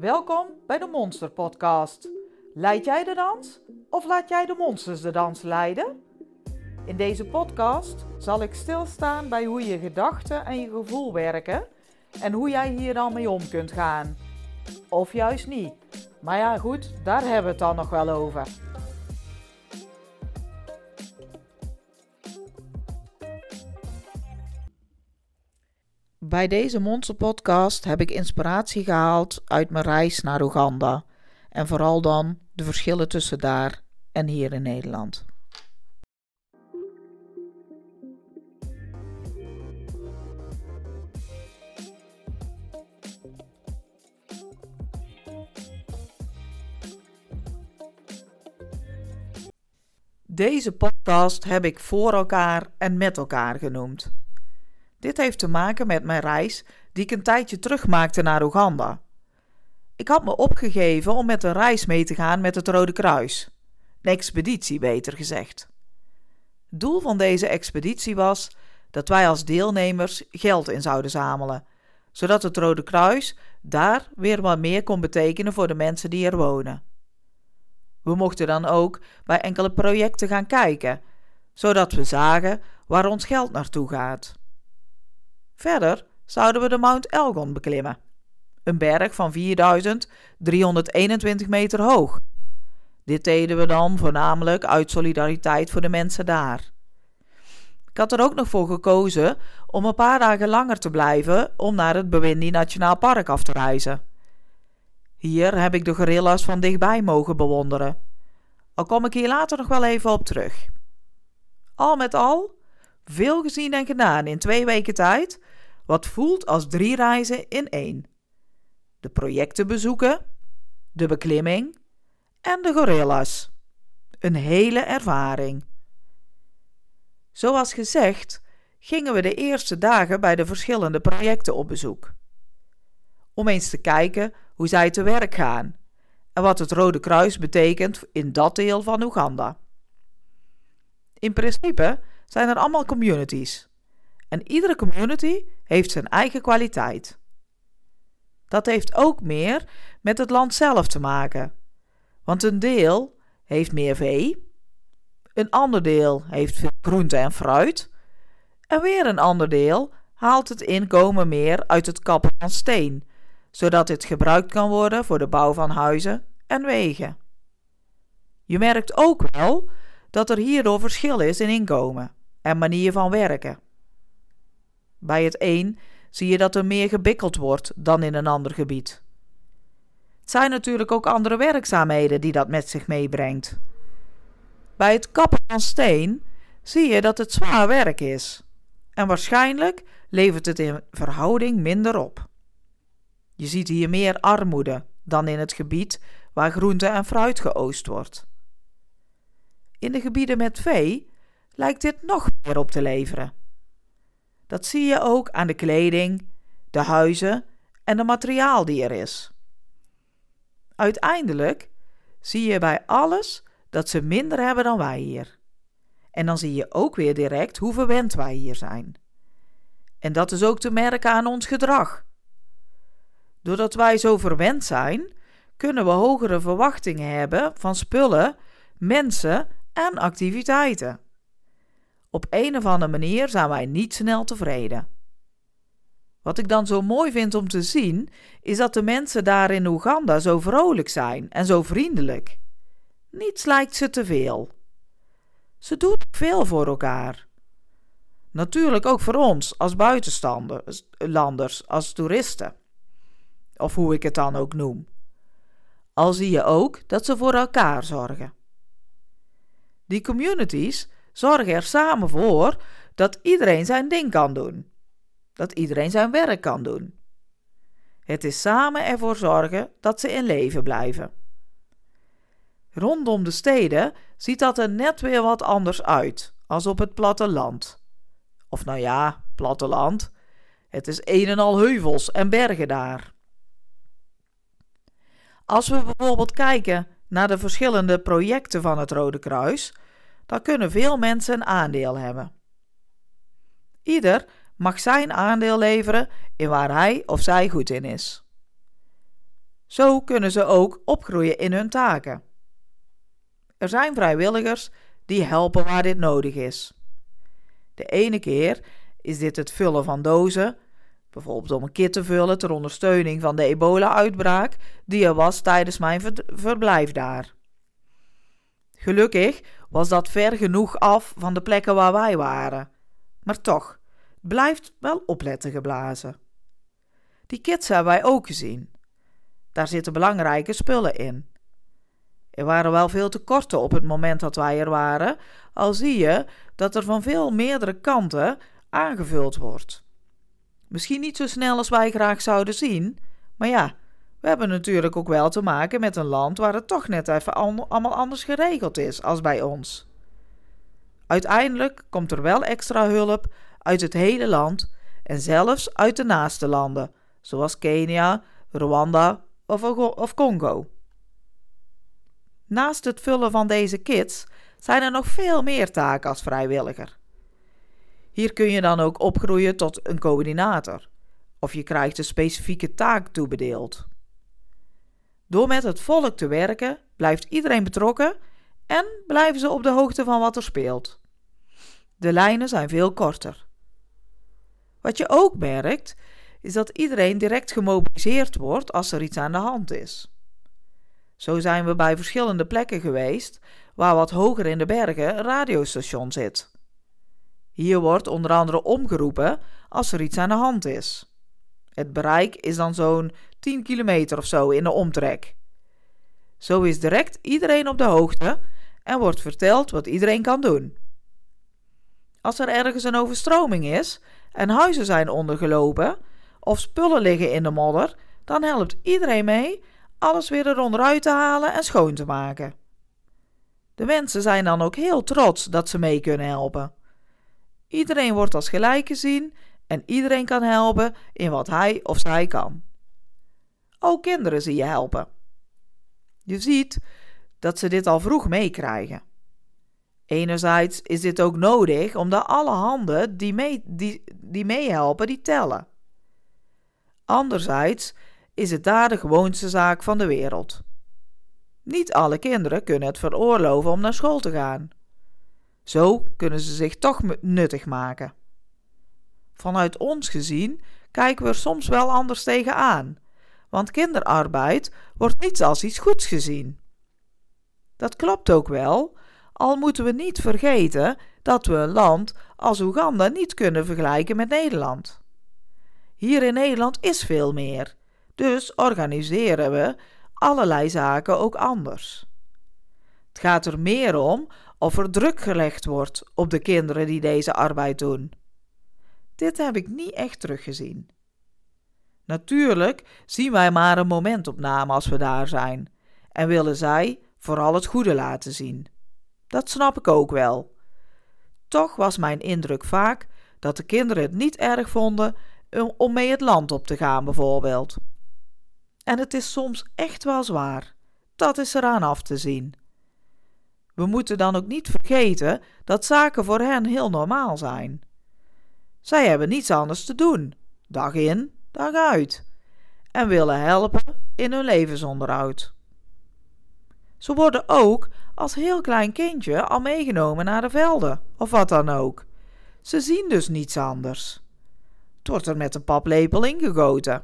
Welkom bij de Monster Podcast. Leid jij de dans of laat jij de monsters de dans leiden? In deze podcast zal ik stilstaan bij hoe je gedachten en je gevoel werken en hoe jij hier dan mee om kunt gaan. Of juist niet. Maar ja, goed, daar hebben we het dan nog wel over. Bij deze Monster-podcast heb ik inspiratie gehaald uit mijn reis naar Oeganda. En vooral dan de verschillen tussen daar en hier in Nederland. Deze podcast heb ik voor elkaar en met elkaar genoemd. Dit heeft te maken met mijn reis die ik een tijdje terug maakte naar Oeganda. Ik had me opgegeven om met een reis mee te gaan met het Rode Kruis. Een expeditie, beter gezegd. Het doel van deze expeditie was dat wij als deelnemers geld in zouden zamelen, zodat het Rode Kruis daar weer wat meer kon betekenen voor de mensen die er wonen. We mochten dan ook bij enkele projecten gaan kijken, zodat we zagen waar ons geld naartoe gaat. Verder zouden we de Mount Elgon beklimmen, een berg van 4321 meter hoog. Dit deden we dan voornamelijk uit solidariteit voor de mensen daar. Ik had er ook nog voor gekozen om een paar dagen langer te blijven om naar het Bwindi Nationaal Park af te reizen. Hier heb ik de gorilla's van dichtbij mogen bewonderen. Al kom ik hier later nog wel even op terug. Al met al, veel gezien en gedaan in twee weken tijd, wat voelt als drie reizen in één. De projecten bezoeken, de beklimming en de gorilla's. Een hele ervaring. Zoals gezegd, gingen we de eerste dagen bij de verschillende projecten op bezoek. Om eens te kijken hoe zij te werk gaan en wat het Rode Kruis betekent in dat deel van Oeganda. In principe zijn er allemaal communities. En iedere community heeft zijn eigen kwaliteit. Dat heeft ook meer met het land zelf te maken. Want een deel heeft meer vee, een ander deel heeft veel groente en fruit, en weer een ander deel haalt het inkomen meer uit het kappen van steen, zodat dit gebruikt kan worden voor de bouw van huizen en wegen. Je merkt ook wel dat er hierdoor verschil is in inkomen en manier van werken. Bij het een zie je dat er meer gebikkeld wordt dan in een ander gebied. Het zijn natuurlijk ook andere werkzaamheden die dat met zich meebrengt. Bij het kappen van steen zie je dat het zwaar werk is. En waarschijnlijk levert het in verhouding minder op. Je ziet hier meer armoede dan in het gebied waar groente en fruit geoost wordt. In de gebieden met vee lijkt dit nog meer op te leveren. Dat zie je ook aan de kleding, de huizen en de materiaal die er is. Uiteindelijk zie je bij alles dat ze minder hebben dan wij hier. En dan zie je ook weer direct hoe verwend wij hier zijn. En dat is ook te merken aan ons gedrag. Doordat wij zo verwend zijn, kunnen we hogere verwachtingen hebben van spullen, mensen en activiteiten. Op een of andere manier zijn wij niet snel tevreden. Wat ik dan zo mooi vind om te zien, is dat de mensen daar in Oeganda zo vrolijk zijn en zo vriendelijk. Niets lijkt ze te veel. Ze doen veel voor elkaar. Natuurlijk ook voor ons als buitenlanders, als toeristen. Of hoe ik het dan ook noem. Al zie je ook dat ze voor elkaar zorgen. Die communities zorgen er samen voor dat iedereen zijn ding kan doen. Dat iedereen zijn werk kan doen. Het is samen ervoor zorgen dat ze in leven blijven. Rondom de steden ziet dat er net weer wat anders uit als op het platteland. Of nou ja, platteland. Het is een en al heuvels en bergen daar. Als we bijvoorbeeld kijken naar de verschillende projecten van het Rode Kruis, dan kunnen veel mensen een aandeel hebben. Ieder mag zijn aandeel leveren in waar hij of zij goed in is. Zo kunnen ze ook opgroeien in hun taken. Er zijn vrijwilligers die helpen waar dit nodig is. De ene keer is dit het vullen van dozen, bijvoorbeeld om een kit te vullen ter ondersteuning van de ebola-uitbraak die er was tijdens mijn verblijf daar. Gelukkig was dat ver genoeg af van de plekken waar wij waren, maar toch, blijft wel opletten geblazen. Die kits hebben wij ook gezien. Daar zitten belangrijke spullen in. Er waren wel veel tekorten op het moment dat wij er waren, al zie je dat er van veel meerdere kanten aangevuld wordt. Misschien niet zo snel als wij graag zouden zien, maar ja, we hebben natuurlijk ook wel te maken met een land waar het toch net even allemaal anders geregeld is als bij ons. Uiteindelijk komt er wel extra hulp uit het hele land en zelfs uit de naaste landen, zoals Kenia, Rwanda of, Congo. Naast het vullen van deze kits zijn er nog veel meer taken als vrijwilliger. Hier kun je dan ook opgroeien tot een coördinator, of je krijgt een specifieke taak toebedeeld. Door met het volk te werken blijft iedereen betrokken en blijven ze op de hoogte van wat er speelt. De lijnen zijn veel korter. Wat je ook merkt, is dat iedereen direct gemobiliseerd wordt als er iets aan de hand is. Zo zijn we bij verschillende plekken geweest waar wat hoger in de bergen een radiostation zit. Hier wordt onder andere omgeroepen als er iets aan de hand is. Het bereik is dan zo'n 10 kilometer of zo in de omtrek. Zo is direct iedereen op de hoogte en wordt verteld wat iedereen kan doen. Als er ergens een overstroming is en huizen zijn ondergelopen of spullen liggen in de modder, dan helpt iedereen mee alles weer eronderuit te halen en schoon te maken. De mensen zijn dan ook heel trots dat ze mee kunnen helpen. Iedereen wordt als gelijk gezien en iedereen kan helpen in wat hij of zij kan. Ook kinderen zie je helpen. Je ziet dat ze dit al vroeg meekrijgen. Enerzijds is dit ook nodig omdat alle handen die, mee, die, die meehelpen, die tellen. Anderzijds is het daar de gewoonste zaak van de wereld. Niet alle kinderen kunnen het veroorloven om naar school te gaan. Zo kunnen ze zich toch nuttig maken. Vanuit ons gezien kijken we er soms wel anders tegenaan, want kinderarbeid wordt niet als iets goeds gezien. Dat klopt ook wel, al moeten we niet vergeten dat we een land als Oeganda niet kunnen vergelijken met Nederland. Hier in Nederland is veel meer, dus organiseren we allerlei zaken ook anders. Het gaat er meer om of er druk gelegd wordt op de kinderen die deze arbeid doen. Dit heb ik niet echt teruggezien. Natuurlijk zien wij maar een momentopname als we daar zijn en willen zij vooral het goede laten zien. Dat snap ik ook wel. Toch was mijn indruk vaak dat de kinderen het niet erg vonden om mee het land op te gaan, bijvoorbeeld. En het is soms echt wel zwaar. Dat is eraan af te zien. We moeten dan ook niet vergeten dat zaken voor hen heel normaal zijn. Zij hebben niets anders te doen, dag in, dag uit, en willen helpen in hun levensonderhoud. Ze worden ook als heel klein kindje al meegenomen naar de velden, of wat dan ook. Ze zien dus niets anders. Het wordt er met een paplepel ingegoten.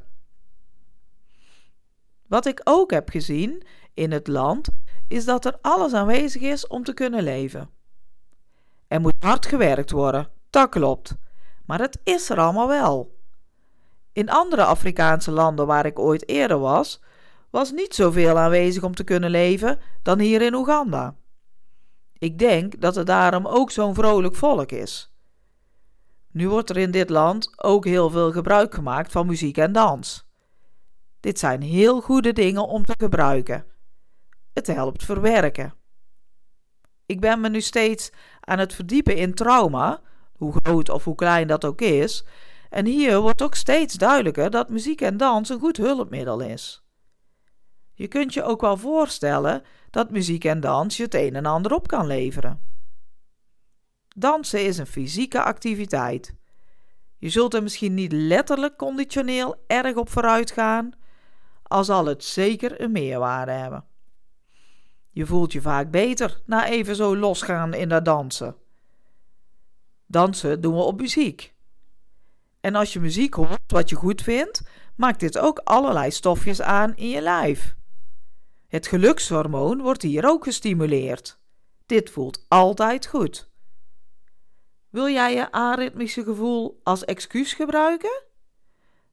Wat ik ook heb gezien in het land, is dat er alles aanwezig is om te kunnen leven. Er moet hard gewerkt worden, dat klopt, maar het is er allemaal wel. In andere Afrikaanse landen waar ik ooit eerder was, was niet zoveel aanwezig om te kunnen leven dan hier in Oeganda. Ik denk dat het daarom ook zo'n vrolijk volk is. Nu wordt er in dit land ook heel veel gebruik gemaakt van muziek en dans. Dit zijn heel goede dingen om te gebruiken. Het helpt verwerken. Ik ben me nu steeds aan het verdiepen in trauma, hoe groot of hoe klein dat ook is, en hier wordt ook steeds duidelijker dat muziek en dans een goed hulpmiddel is. Je kunt je ook wel voorstellen dat muziek en dans je het een en ander op kan leveren. Dansen is een fysieke activiteit. Je zult er misschien niet letterlijk conditioneel erg op vooruit gaan, al zal het zeker een meerwaarde hebben. Je voelt je vaak beter na even zo losgaan in dat dansen. Dansen doen we op muziek. En als je muziek hoort wat je goed vindt, maakt dit ook allerlei stofjes aan in je lijf. Het gelukshormoon wordt hier ook gestimuleerd. Dit voelt altijd goed. Wil jij je aritmische gevoel als excuus gebruiken?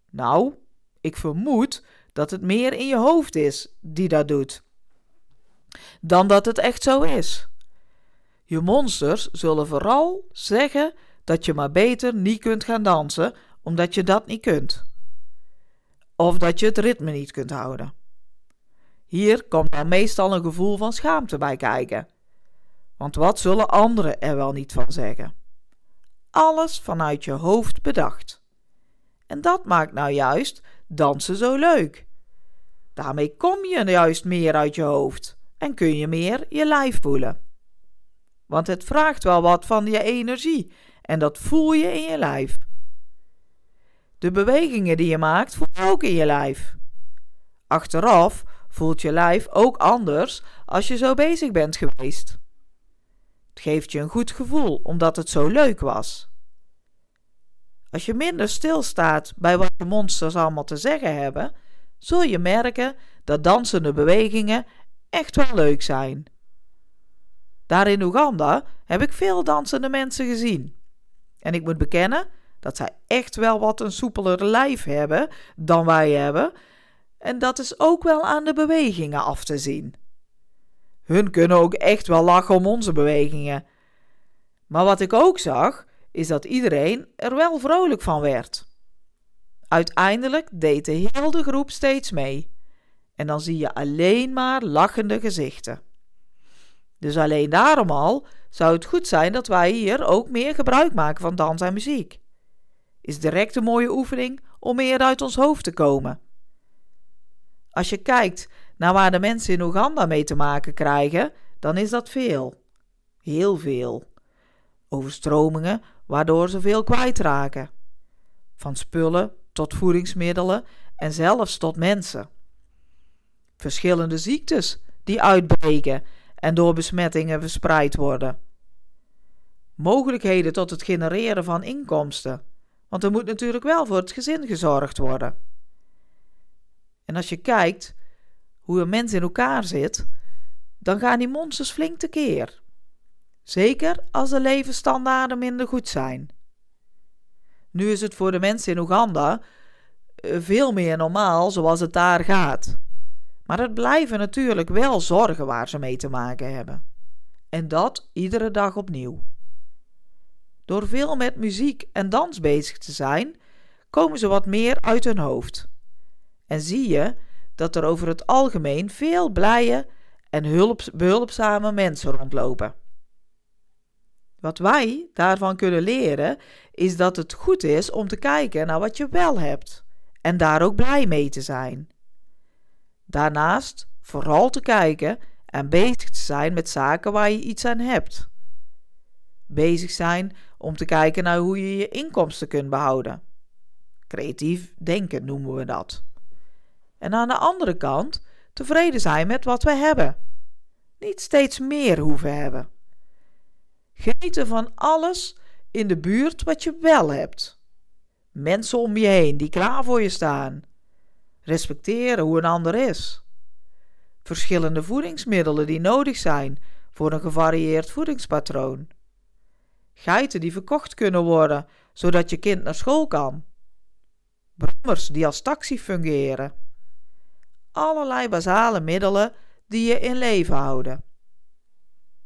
Nou, ik vermoed dat het meer in je hoofd is die dat doet, dan dat het echt zo is. Je monsters zullen vooral zeggen dat je maar beter niet kunt gaan dansen, omdat je dat niet kunt. Of dat je het ritme niet kunt houden. Hier komt dan meestal een gevoel van schaamte bij kijken. Want wat zullen anderen er wel niet van zeggen? Alles vanuit je hoofd bedacht. En dat maakt nou juist dansen zo leuk. Daarmee kom je juist meer uit je hoofd en kun je meer je lijf voelen. Want het vraagt wel wat van je energie en dat voel je in je lijf. De bewegingen die je maakt voel je ook in je lijf. Achteraf voelt je lijf ook anders als je zo bezig bent geweest. Het geeft je een goed gevoel omdat het zo leuk was. Als je minder stilstaat bij wat de monsters allemaal te zeggen hebben, zul je merken dat dansende bewegingen echt wel leuk zijn. Daar in Oeganda heb ik veel dansende mensen gezien. En ik moet bekennen dat zij echt wel wat een soepeler lijf hebben dan wij hebben. En dat is ook wel aan de bewegingen af te zien. Hun kunnen ook echt wel lachen om onze bewegingen. Maar wat ik ook zag, is dat iedereen er wel vrolijk van werd. Uiteindelijk deed de hele groep steeds mee. En dan zie je alleen maar lachende gezichten. Dus alleen daarom al zou het goed zijn dat wij hier ook meer gebruik maken van dans en muziek. Is direct een mooie oefening om meer uit ons hoofd te komen. Als je kijkt naar waar de mensen in Oeganda mee te maken krijgen, dan is dat veel. Heel veel. Overstromingen waardoor ze veel kwijtraken. Van spullen tot voedingsmiddelen en zelfs tot mensen. Verschillende ziektes die uitbreken en door besmettingen verspreid worden. Mogelijkheden tot het genereren van inkomsten, want er moet natuurlijk wel voor het gezin gezorgd worden. En als je kijkt hoe een mens in elkaar zit, dan gaan die monsters flink tekeer. Zeker als de levensstandaarden minder goed zijn. Nu is het voor de mensen in Oeganda eh, veel meer normaal zoals het daar gaat. Maar het blijven natuurlijk wel zorgen waar ze mee te maken hebben. En dat iedere dag opnieuw. Door veel met muziek en dans bezig te zijn, komen ze wat meer uit hun hoofd. En zie je dat er over het algemeen veel blije en hulp, behulpzame mensen rondlopen. Wat wij daarvan kunnen leren, is dat het goed is om te kijken naar wat je wel hebt en daar ook blij mee te zijn. Daarnaast vooral te kijken en bezig te zijn met zaken waar je iets aan hebt. Bezig zijn om te kijken naar hoe je je inkomsten kunt behouden. Creatief denken noemen we dat. En aan de andere kant tevreden zijn met wat we hebben. Niet steeds meer hoeven hebben. Genieten van alles in de buurt wat je wel hebt. Mensen om je heen die klaar voor je staan. Respecteren hoe een ander is. Verschillende voedingsmiddelen die nodig zijn voor een gevarieerd voedingspatroon. Geiten die verkocht kunnen worden zodat je kind naar school kan. Brommers die als taxi fungeren. Allerlei basale middelen die je in leven houden.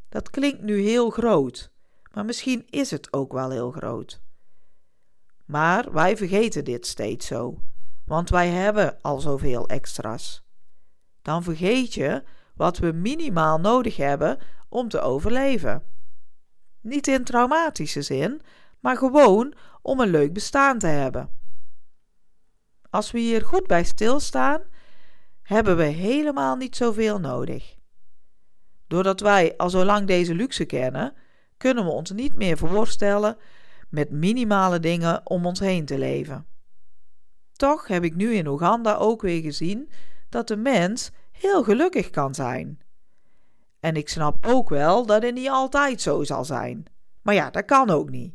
Dat klinkt nu heel groot, maar misschien is het ook wel heel groot. Maar wij vergeten dit steeds zo, want wij hebben al zoveel extra's. Dan vergeet je wat we minimaal nodig hebben om te overleven. Niet in traumatische zin, maar gewoon om een leuk bestaan te hebben. Als we hier goed bij stilstaan, hebben we helemaal niet zoveel nodig. Doordat wij al zo lang deze luxe kennen, kunnen we ons niet meer voorstellen met minimale dingen om ons heen te leven. Toch heb ik nu in Oeganda ook weer gezien dat de mens heel gelukkig kan zijn. En ik snap ook wel dat het niet altijd zo zal zijn. Maar ja, dat kan ook niet.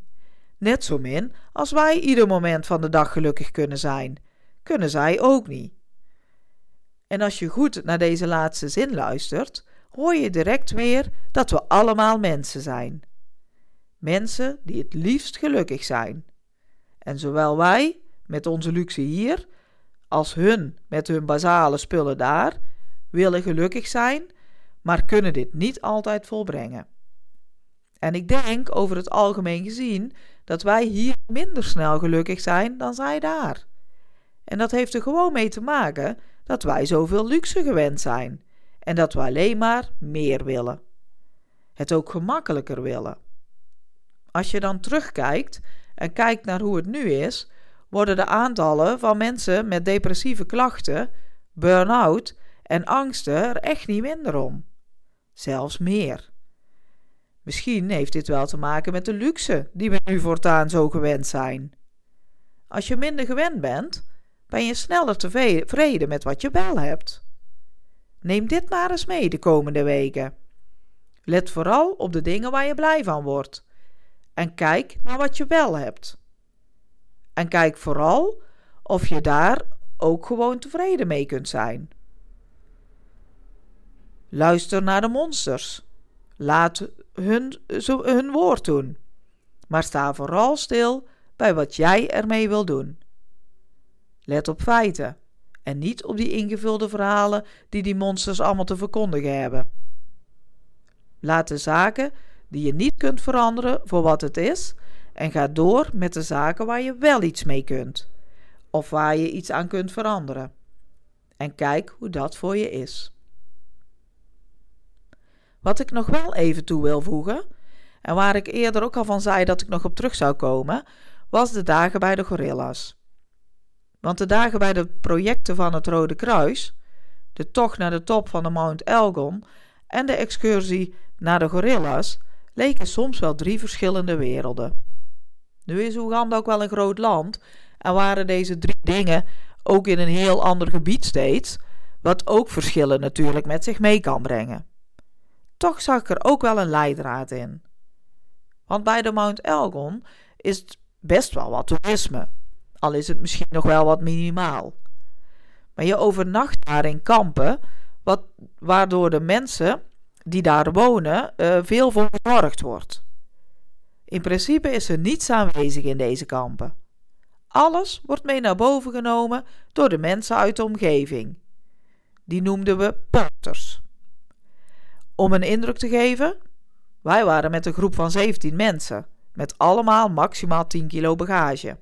Net zo min als wij ieder moment van de dag gelukkig kunnen zijn, kunnen zij ook niet. En als je goed naar deze laatste zin luistert, hoor je direct weer dat we allemaal mensen zijn. Mensen die het liefst gelukkig zijn. En zowel wij, met onze luxe hier, als hun, met hun basale spullen daar, willen gelukkig zijn, maar kunnen dit niet altijd volbrengen. En ik denk over het algemeen gezien dat wij hier minder snel gelukkig zijn dan zij daar. En dat heeft er gewoon mee te maken dat wij zoveel luxe gewend zijn en dat we alleen maar meer willen. Het ook gemakkelijker willen. Als je dan terugkijkt en kijkt naar hoe het nu is, worden de aantallen van mensen met depressieve klachten, burn-out en angsten er echt niet minder om. Zelfs meer. Misschien heeft dit wel te maken met de luxe die we nu voortaan zo gewend zijn. Als je minder gewend bent, ben je sneller tevreden met wat je wel hebt. Neem dit maar eens mee de komende weken. Let vooral op de dingen waar je blij van wordt. En kijk naar wat je wel hebt. En kijk vooral of je daar ook gewoon tevreden mee kunt zijn. Luister naar de monsters. Laat hun, hun woord doen. Maar sta vooral stil bij wat jij ermee wil doen. Let op feiten en niet op die ingevulde verhalen die die monsters allemaal te verkondigen hebben. Laat de zaken die je niet kunt veranderen voor wat het is en ga door met de zaken waar je wel iets mee kunt of waar je iets aan kunt veranderen. En kijk hoe dat voor je is. Wat ik nog wel even toe wil voegen, en waar ik eerder ook al van zei dat ik nog op terug zou komen, was de dagen bij de gorilla's. Want de dagen bij de projecten van het Rode Kruis, de tocht naar de top van de Mount Elgon en de excursie naar de gorilla's leken soms wel drie verschillende werelden. Nu is Oeganda ook wel een groot land en waren deze drie dingen ook in een heel ander gebied steeds, wat ook verschillen natuurlijk met zich mee kan brengen. Toch zag ik er ook wel een leidraad in. Want bij de Mount Elgon is het best wel wat toerisme al is het misschien nog wel wat minimaal. Maar je overnacht daar in kampen, wat, waardoor de mensen die daar wonen uh, veel voor wordt. In principe is er niets aanwezig in deze kampen. Alles wordt mee naar boven genomen door de mensen uit de omgeving. Die noemden we porters. Om een indruk te geven, wij waren met een groep van 17 mensen, met allemaal maximaal 10 kilo bagage.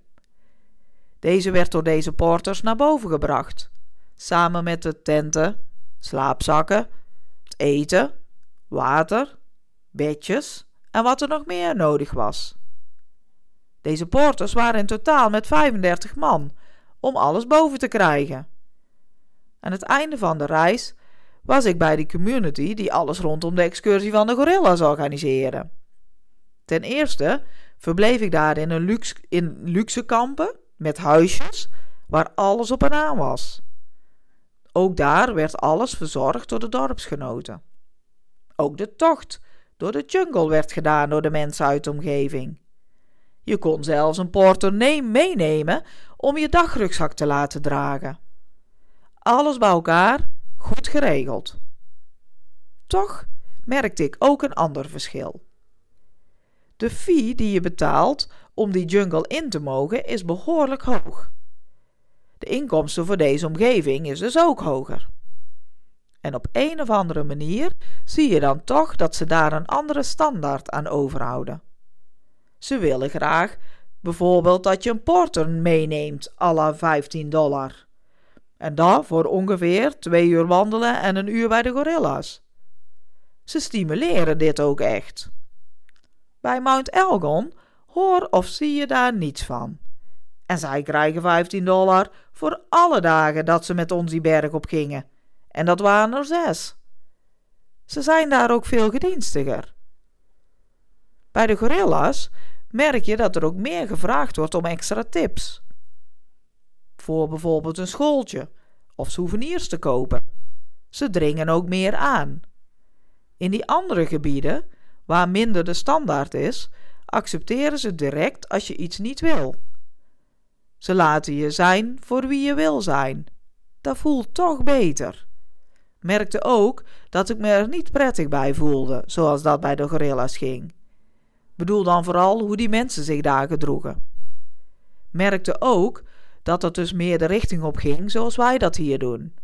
Deze werd door deze porters naar boven gebracht, samen met de tenten, slaapzakken, het eten, water, bedjes en wat er nog meer nodig was. Deze porters waren in totaal met 35 man om alles boven te krijgen. Aan het einde van de reis was ik bij de community die alles rondom de excursie van de gorilla's organiseerde. Ten eerste verbleef ik daar in, een luxe, in luxe kampen met huisjes waar alles op en aan was. Ook daar werd alles verzorgd door de dorpsgenoten. Ook de tocht door de jungle werd gedaan door de mensen uit de omgeving. Je kon zelfs een portemonnee meenemen om je dagrugzak te laten dragen. Alles bij elkaar goed geregeld. Toch merkte ik ook een ander verschil. De fee die je betaalt om die jungle in te mogen is behoorlijk hoog. De inkomsten voor deze omgeving is dus ook hoger. En op een of andere manier zie je dan toch dat ze daar een andere standaard aan overhouden. Ze willen graag bijvoorbeeld dat je een porter meeneemt la 15 dollar. En dat voor ongeveer twee uur wandelen en een uur bij de gorilla's. Ze stimuleren dit ook echt. Bij Mount Elgon hoor of zie je daar niets van. En zij krijgen 15 dollar voor alle dagen dat ze met ons die berg op gingen. En dat waren er zes. Ze zijn daar ook veel gedienstiger. Bij de gorilla's merk je dat er ook meer gevraagd wordt om extra tips. Voor bijvoorbeeld een schooltje of souvenirs te kopen. Ze dringen ook meer aan. In die andere gebieden, waar minder de standaard is, accepteren ze direct als je iets niet wil. Ze laten je zijn voor wie je wil zijn. Dat voelt toch beter. Merkte ook dat ik me er niet prettig bij voelde, zoals dat bij de gorilla's ging. Bedoel dan vooral hoe die mensen zich daar gedroegen. Merkte ook dat het dus meer de richting op ging zoals wij dat hier doen.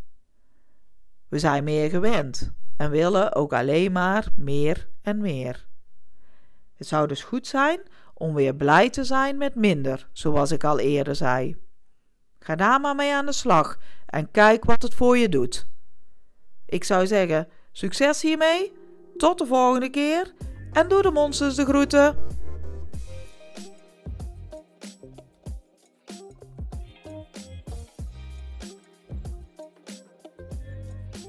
We zijn meer gewend en willen ook alleen maar meer en meer. Het zou dus goed zijn om weer blij te zijn met minder, zoals ik al eerder zei. Ga daar maar mee aan de slag en kijk wat het voor je doet. Ik zou zeggen, succes hiermee, tot de volgende keer en doe de monsters de groeten.